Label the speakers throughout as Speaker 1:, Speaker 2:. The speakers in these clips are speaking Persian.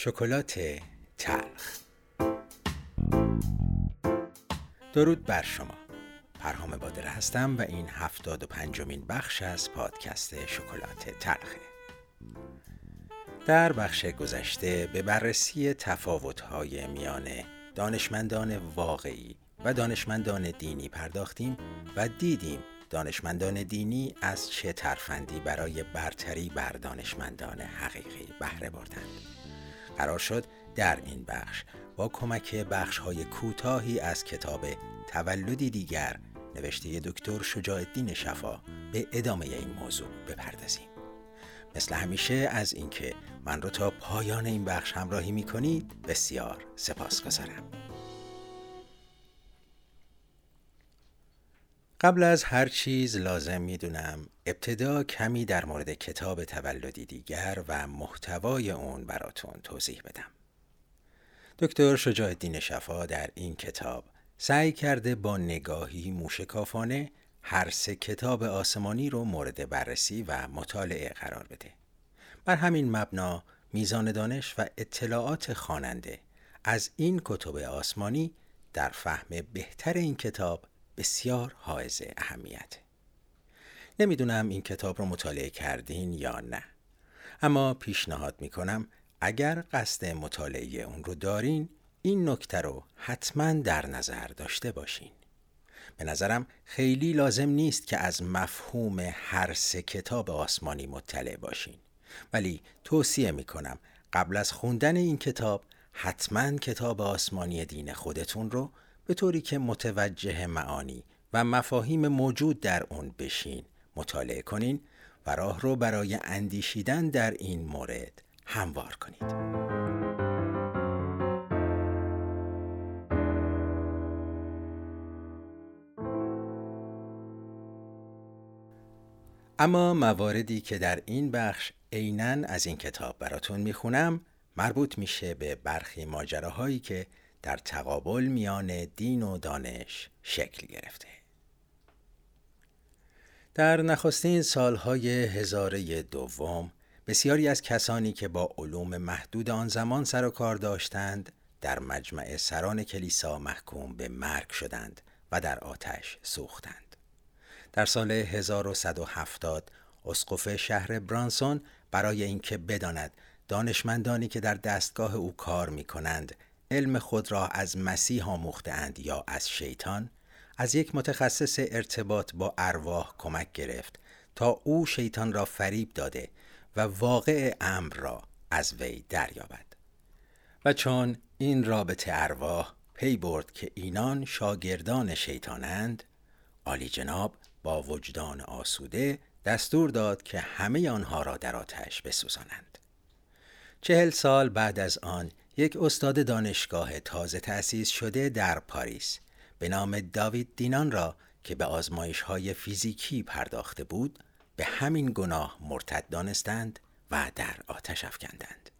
Speaker 1: شکلات تلخ. درود بر شما. پرهام بادره هستم و این هفتاد و پنجمین بخش از پادکست شکلات تلخه. در بخش گذشته به بررسی تفاوت‌های میان دانشمندان واقعی و دانشمندان دینی پرداختیم و دیدیم دانشمندان دینی از چه ترفندی برای برتری بر دانشمندان حقیقی بهره بردند. قرار شد در این بخش با کمک بخش های کوتاهی از کتاب تولدی دیگر نوشته دکتر شجاع الدین شفا به ادامه این موضوع بپردازیم مثل همیشه از اینکه من رو تا پایان این بخش همراهی می کنید بسیار سپاس گذارم. قبل از هر چیز لازم می‌دونم ابتدا کمی در مورد کتاب تولدی دیگر و محتوای اون براتون توضیح بدم. دکتر شجاع الدین شفا در این کتاب سعی کرده با نگاهی موشکافانه هر سه کتاب آسمانی رو مورد بررسی و مطالعه قرار بده. بر همین مبنا میزان دانش و اطلاعات خواننده از این کتب آسمانی در فهم بهتر این کتاب بسیار حائز اهمیت. نمی‌دونم این کتاب رو مطالعه کردین یا نه. اما پیشنهاد می‌کنم اگر قصد مطالعه اون رو دارین این نکته رو حتما در نظر داشته باشین. به نظرم خیلی لازم نیست که از مفهوم هر سه کتاب آسمانی مطلع باشین. ولی توصیه می‌کنم قبل از خوندن این کتاب حتما کتاب آسمانی دین خودتون رو به طوری که متوجه معانی و مفاهیم موجود در اون بشین مطالعه کنین و راه رو برای اندیشیدن در این مورد هموار کنید. اما مواردی که در این بخش عینا از این کتاب براتون می‌خونم مربوط میشه به برخی ماجراهایی که در تقابل میان دین و دانش شکل گرفته. در نخستین سالهای هزاره دوم بسیاری از کسانی که با علوم محدود آن زمان سر و کار داشتند در مجمع سران کلیسا محکوم به مرگ شدند و در آتش سوختند. در سال 1170 اسقف شهر برانسون برای اینکه بداند دانشمندانی که در دستگاه او کار می کنند علم خود را از مسیح آموختند یا از شیطان از یک متخصص ارتباط با ارواح کمک گرفت تا او شیطان را فریب داده و واقع امر را از وی دریابد. و چون این رابطه ارواح پی برد که اینان شاگردان شیطانند عالی جناب با وجدان آسوده دستور داد که همه آنها را در آتش بسوزانند. چهل سال بعد از آن یک استاد دانشگاه تازه تأسیس شده در پاریس به نام داوید دینان را که به آزمایش های فیزیکی پرداخته بود به همین گناه مرتد دانستند و در آتش افکندند.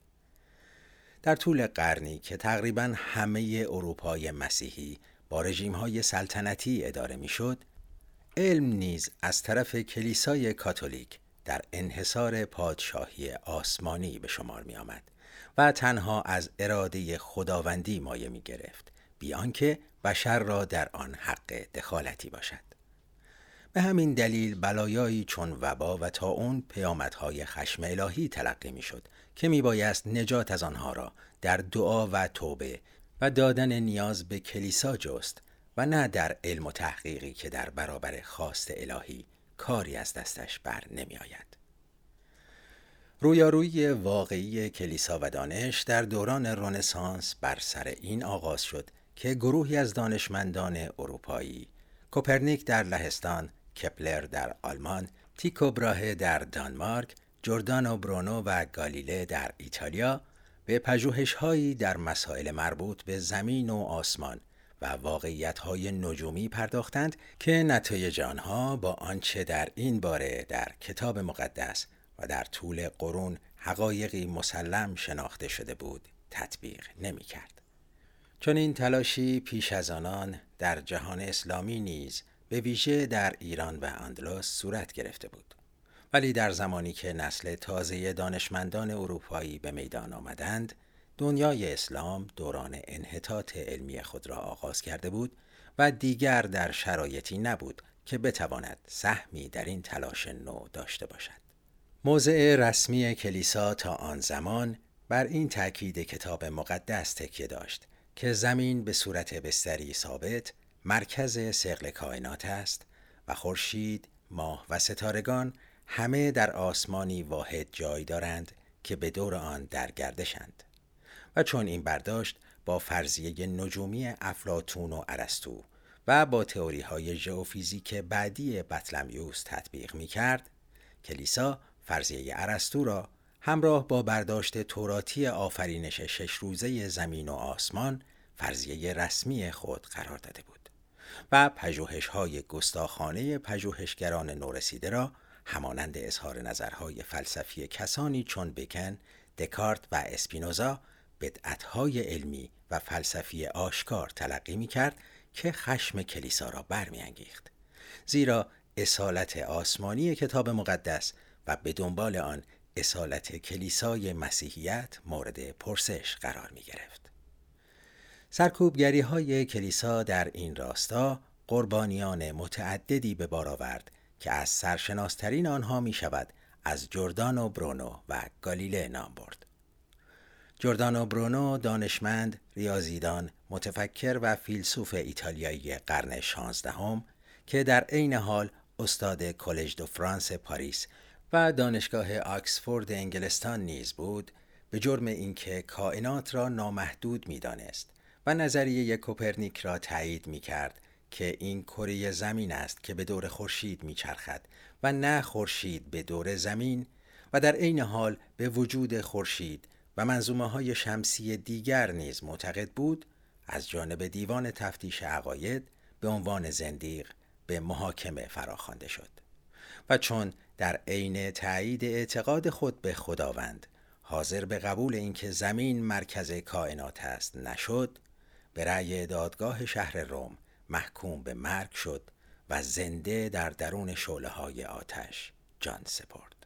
Speaker 1: در طول قرنی که تقریبا همه اروپای مسیحی با رژیم های سلطنتی اداره می‌شد، علم نیز از طرف کلیسای کاتولیک در انحصار پادشاهی آسمانی به شمار می آمد و تنها از اراده خداوندی مایه می گرفت بیان که بشر را در آن حق دخالتی باشد به همین دلیل بلایایی چون وبا و تا اون پیامدهای خشم الهی تلقی می شد که می بایست نجات از آنها را در دعا و توبه و دادن نیاز به کلیسا جست و نه در علم و تحقیقی که در برابر خواست الهی کاری از دستش بر نمی آید. رویارویی واقعی کلیسا و دانش در دوران رنسانس بر سر این آغاز شد که گروهی از دانشمندان اروپایی کوپرنیک در لهستان، کپلر در آلمان، تیکو براهه در دانمارک، جردانو برونو و گالیله در ایتالیا به پژوهش‌هایی در مسائل مربوط به زمین و آسمان و واقعیت‌های نجومی پرداختند که نتایج آنها با آنچه در این باره در کتاب مقدس و در طول قرون حقایقی مسلم شناخته شده بود تطبیق نمی کرد. چون این تلاشی پیش از آنان در جهان اسلامی نیز به ویژه در ایران و اندلس صورت گرفته بود. ولی در زمانی که نسل تازه دانشمندان اروپایی به میدان آمدند، دنیای اسلام دوران انحطاط علمی خود را آغاز کرده بود و دیگر در شرایطی نبود که بتواند سهمی در این تلاش نو داشته باشد. موضع رسمی کلیسا تا آن زمان بر این تاکید کتاب مقدس تکیه داشت که زمین به صورت بستری ثابت مرکز سقل کائنات است و خورشید، ماه و ستارگان همه در آسمانی واحد جای دارند که به دور آن در گردشند و چون این برداشت با فرضیه نجومی افلاتون و ارسطو و با تئوری های ژئوفیزیک بعدی بطلمیوس تطبیق می کرد کلیسا فرضیه ارسطو را همراه با برداشت توراتی آفرینش شش روزه زمین و آسمان فرضیه رسمی خود قرار داده بود و پژوهش های گستاخانه پژوهشگران نورسیده را همانند اظهار نظرهای فلسفی کسانی چون بکن، دکارت و اسپینوزا بدعتهای علمی و فلسفی آشکار تلقی می کرد که خشم کلیسا را برمیانگیخت. زیرا اصالت آسمانی کتاب مقدس و به دنبال آن اصالت کلیسای مسیحیت مورد پرسش قرار می گرفت. سرکوبگری های کلیسا در این راستا قربانیان متعددی به بار آورد که از سرشناسترین آنها می شود از جردانو برونو و گالیله نام برد. جردانو برونو دانشمند، ریاضیدان، متفکر و فیلسوف ایتالیایی قرن شانزدهم که در عین حال استاد کلژ دو فرانس پاریس و دانشگاه آکسفورد انگلستان نیز بود به جرم اینکه کائنات را نامحدود می‌دانست و نظریه کوپرنیک را تایید می کرد که این کره زمین است که به دور خورشید میچرخد و نه خورشید به دور زمین و در عین حال به وجود خورشید و منظومه های شمسی دیگر نیز معتقد بود از جانب دیوان تفتیش عقاید به عنوان زندیق به محاکمه فراخوانده شد. و چون در عین تایید اعتقاد خود به خداوند حاضر به قبول اینکه زمین مرکز کائنات است نشد به رأی دادگاه شهر روم محکوم به مرگ شد و زنده در درون شعله های آتش جان سپرد.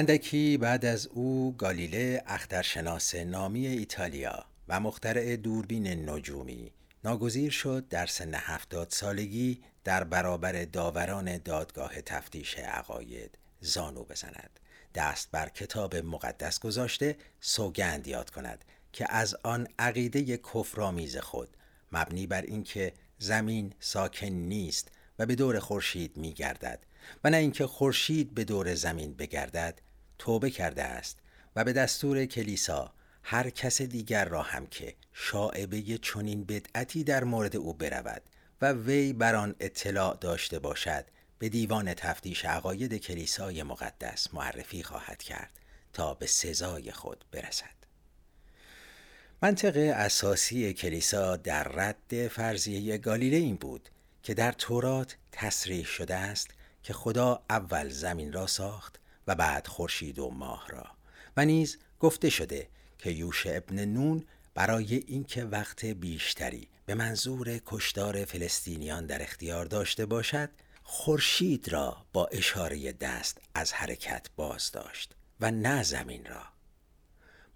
Speaker 1: اندکی بعد از او گالیله اخترشناس نامی ایتالیا و مخترع دوربین نجومی ناگزیر شد در سن هفتاد سالگی در برابر داوران دادگاه تفتیش عقاید زانو بزند. دست بر کتاب مقدس گذاشته سوگند یاد کند که از آن عقیده کفرآمیز خود مبنی بر اینکه زمین ساکن نیست و به دور خورشید می گردد و نه اینکه خورشید به دور زمین بگردد توبه کرده است و به دستور کلیسا هر کس دیگر را هم که شاعبه چنین بدعتی در مورد او برود و وی بر آن اطلاع داشته باشد به دیوان تفتیش عقاید کلیسای مقدس معرفی خواهد کرد تا به سزای خود برسد. منطق اساسی کلیسا در رد فرضیه گالیله این بود که در تورات تصریح شده است که خدا اول زمین را ساخت و بعد خورشید و ماه را. و نیز گفته شده که یوش ابن نون برای اینکه وقت بیشتری به منظور کشتار فلسطینیان در اختیار داشته باشد خورشید را با اشاره دست از حرکت باز داشت و نه زمین را.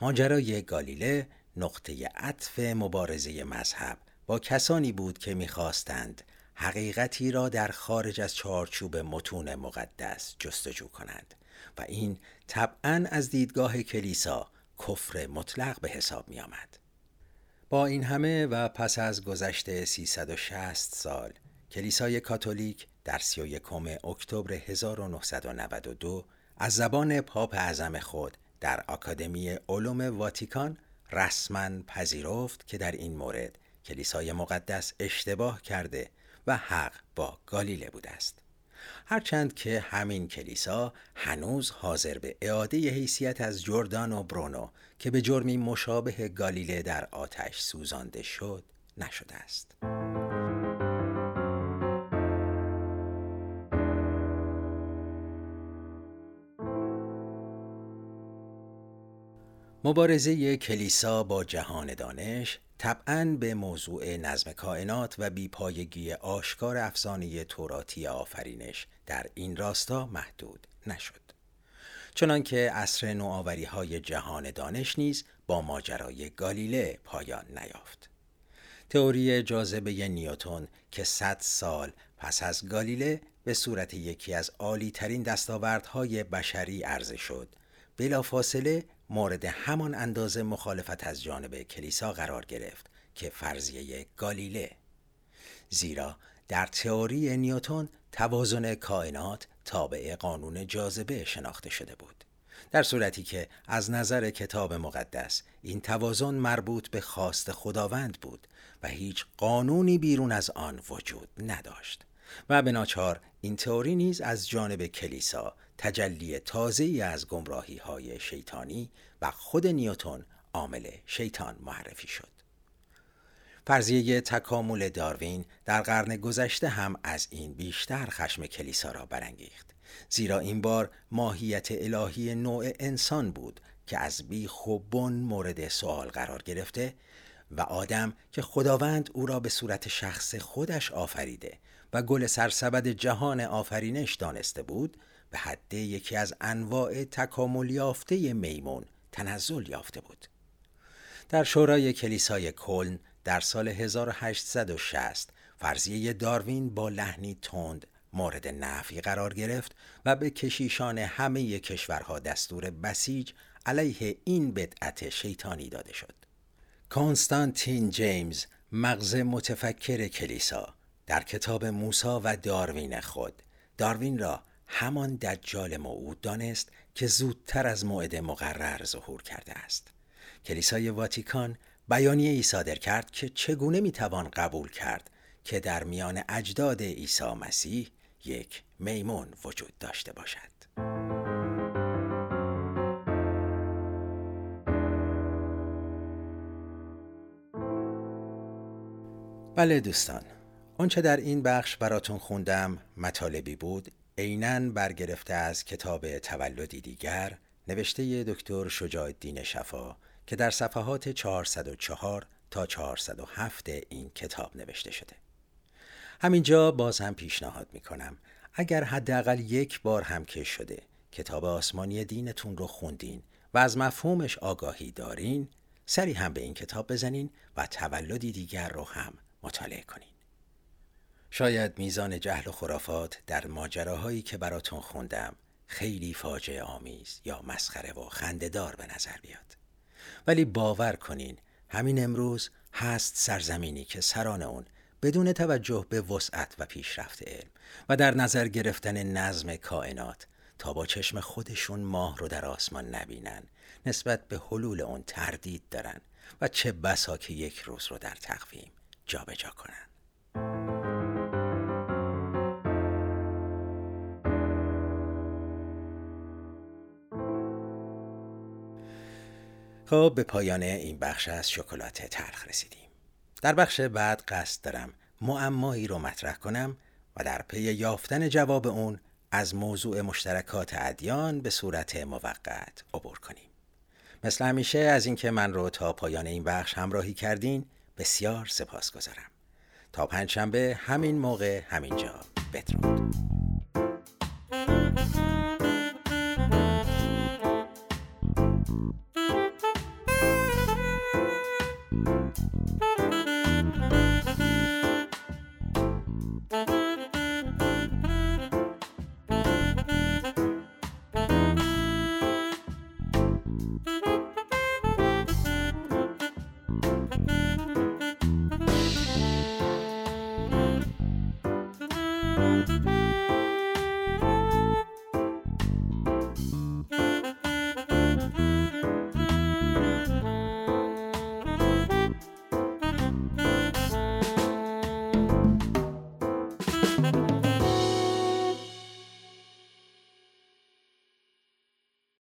Speaker 1: ماجرای گالیله نقطه عطف مبارزه مذهب با کسانی بود که می‌خواستند حقیقتی را در خارج از چارچوب متون مقدس جستجو کنند. و این طبعا از دیدگاه کلیسا کفر مطلق به حساب می آمد. با این همه و پس از گذشته 360 سال کلیسای کاتولیک در 31 اکتبر 1992 از زبان پاپ اعظم خود در آکادمی علوم واتیکان رسما پذیرفت که در این مورد کلیسای مقدس اشتباه کرده و حق با گالیله بوده است. هرچند که همین کلیسا هنوز حاضر به اعاده حیثیت از جردان و برونو که به جرمی مشابه گالیله در آتش سوزانده شد نشده است. مبارزه کلیسا با جهان دانش طبعا به موضوع نظم کائنات و بیپایگی آشکار افسانه توراتی آفرینش در این راستا محدود نشد. چنانکه عصر نوآوری های جهان دانش نیز با ماجرای گالیله پایان نیافت. تئوری جاذبه نیوتون که صد سال پس از گالیله به صورت یکی از عالی ترین دستاوردهای بشری عرضه شد بلافاصله مورد همان اندازه مخالفت از جانب کلیسا قرار گرفت که فرضیه گالیله. زیرا در تئوری نیوتون توازن کائنات تابع قانون جاذبه شناخته شده بود. در صورتی که از نظر کتاب مقدس این توازن مربوط به خواست خداوند بود و هیچ قانونی بیرون از آن وجود نداشت. و به ناچار این تئوری نیز از جانب کلیسا تجلی تازه‌ای از گمراهی های شیطانی و خود نیوتون عامل شیطان معرفی شد. فرضیه تکامل داروین در قرن گذشته هم از این بیشتر خشم کلیسا را برانگیخت زیرا این بار ماهیت الهی نوع انسان بود که از بی خوبون مورد سوال قرار گرفته و آدم که خداوند او را به صورت شخص خودش آفریده و گل سرسبد جهان آفرینش دانسته بود به حد یکی از انواع تکامل یافته میمون تنزل یافته بود در شورای کلیسای کلن در سال 1860 فرضیه داروین با لحنی تند مورد نفی قرار گرفت و به کشیشان همه کشورها دستور بسیج علیه این بدعت شیطانی داده شد. کانستانتین جیمز مغز متفکر کلیسا در کتاب موسا و داروین خود داروین را همان دجال موعود دانست که زودتر از موعد مقرر ظهور کرده است. کلیسای واتیکان بیانیه ای صادر کرد که چگونه می‌توان قبول کرد که در میان اجداد عیسی مسیح یک میمون وجود داشته باشد بله دوستان آنچه در این بخش براتون خوندم مطالبی بود عینا برگرفته از کتاب تولدی دیگر نوشته دکتر شجاع الدین شفا که در صفحات 404 تا 407 این کتاب نوشته شده. همینجا باز هم پیشنهاد می‌کنم اگر حداقل یک بار هم که شده کتاب آسمانی دینتون رو خوندین و از مفهومش آگاهی دارین سری هم به این کتاب بزنین و تولدی دیگر رو هم مطالعه کنین. شاید میزان جهل و خرافات در ماجراهایی که براتون خوندم خیلی فاجعه آمیز یا مسخره و خندهدار به نظر بیاد. ولی باور کنین همین امروز هست سرزمینی که سران اون بدون توجه به وسعت و پیشرفت علم و در نظر گرفتن نظم کائنات تا با چشم خودشون ماه رو در آسمان نبینن نسبت به حلول اون تردید دارن و چه بسا که یک روز رو در تقویم جابجا جا کنن. خب به پایان این بخش از شکلات تلخ رسیدیم. در بخش بعد قصد دارم معمایی رو مطرح کنم و در پی یافتن جواب اون از موضوع مشترکات ادیان به صورت موقت عبور کنیم. مثل همیشه از اینکه من رو تا پایان این بخش همراهی کردین بسیار سپاس گذارم تا پنجشنبه همین موقع همینجا. بدرود.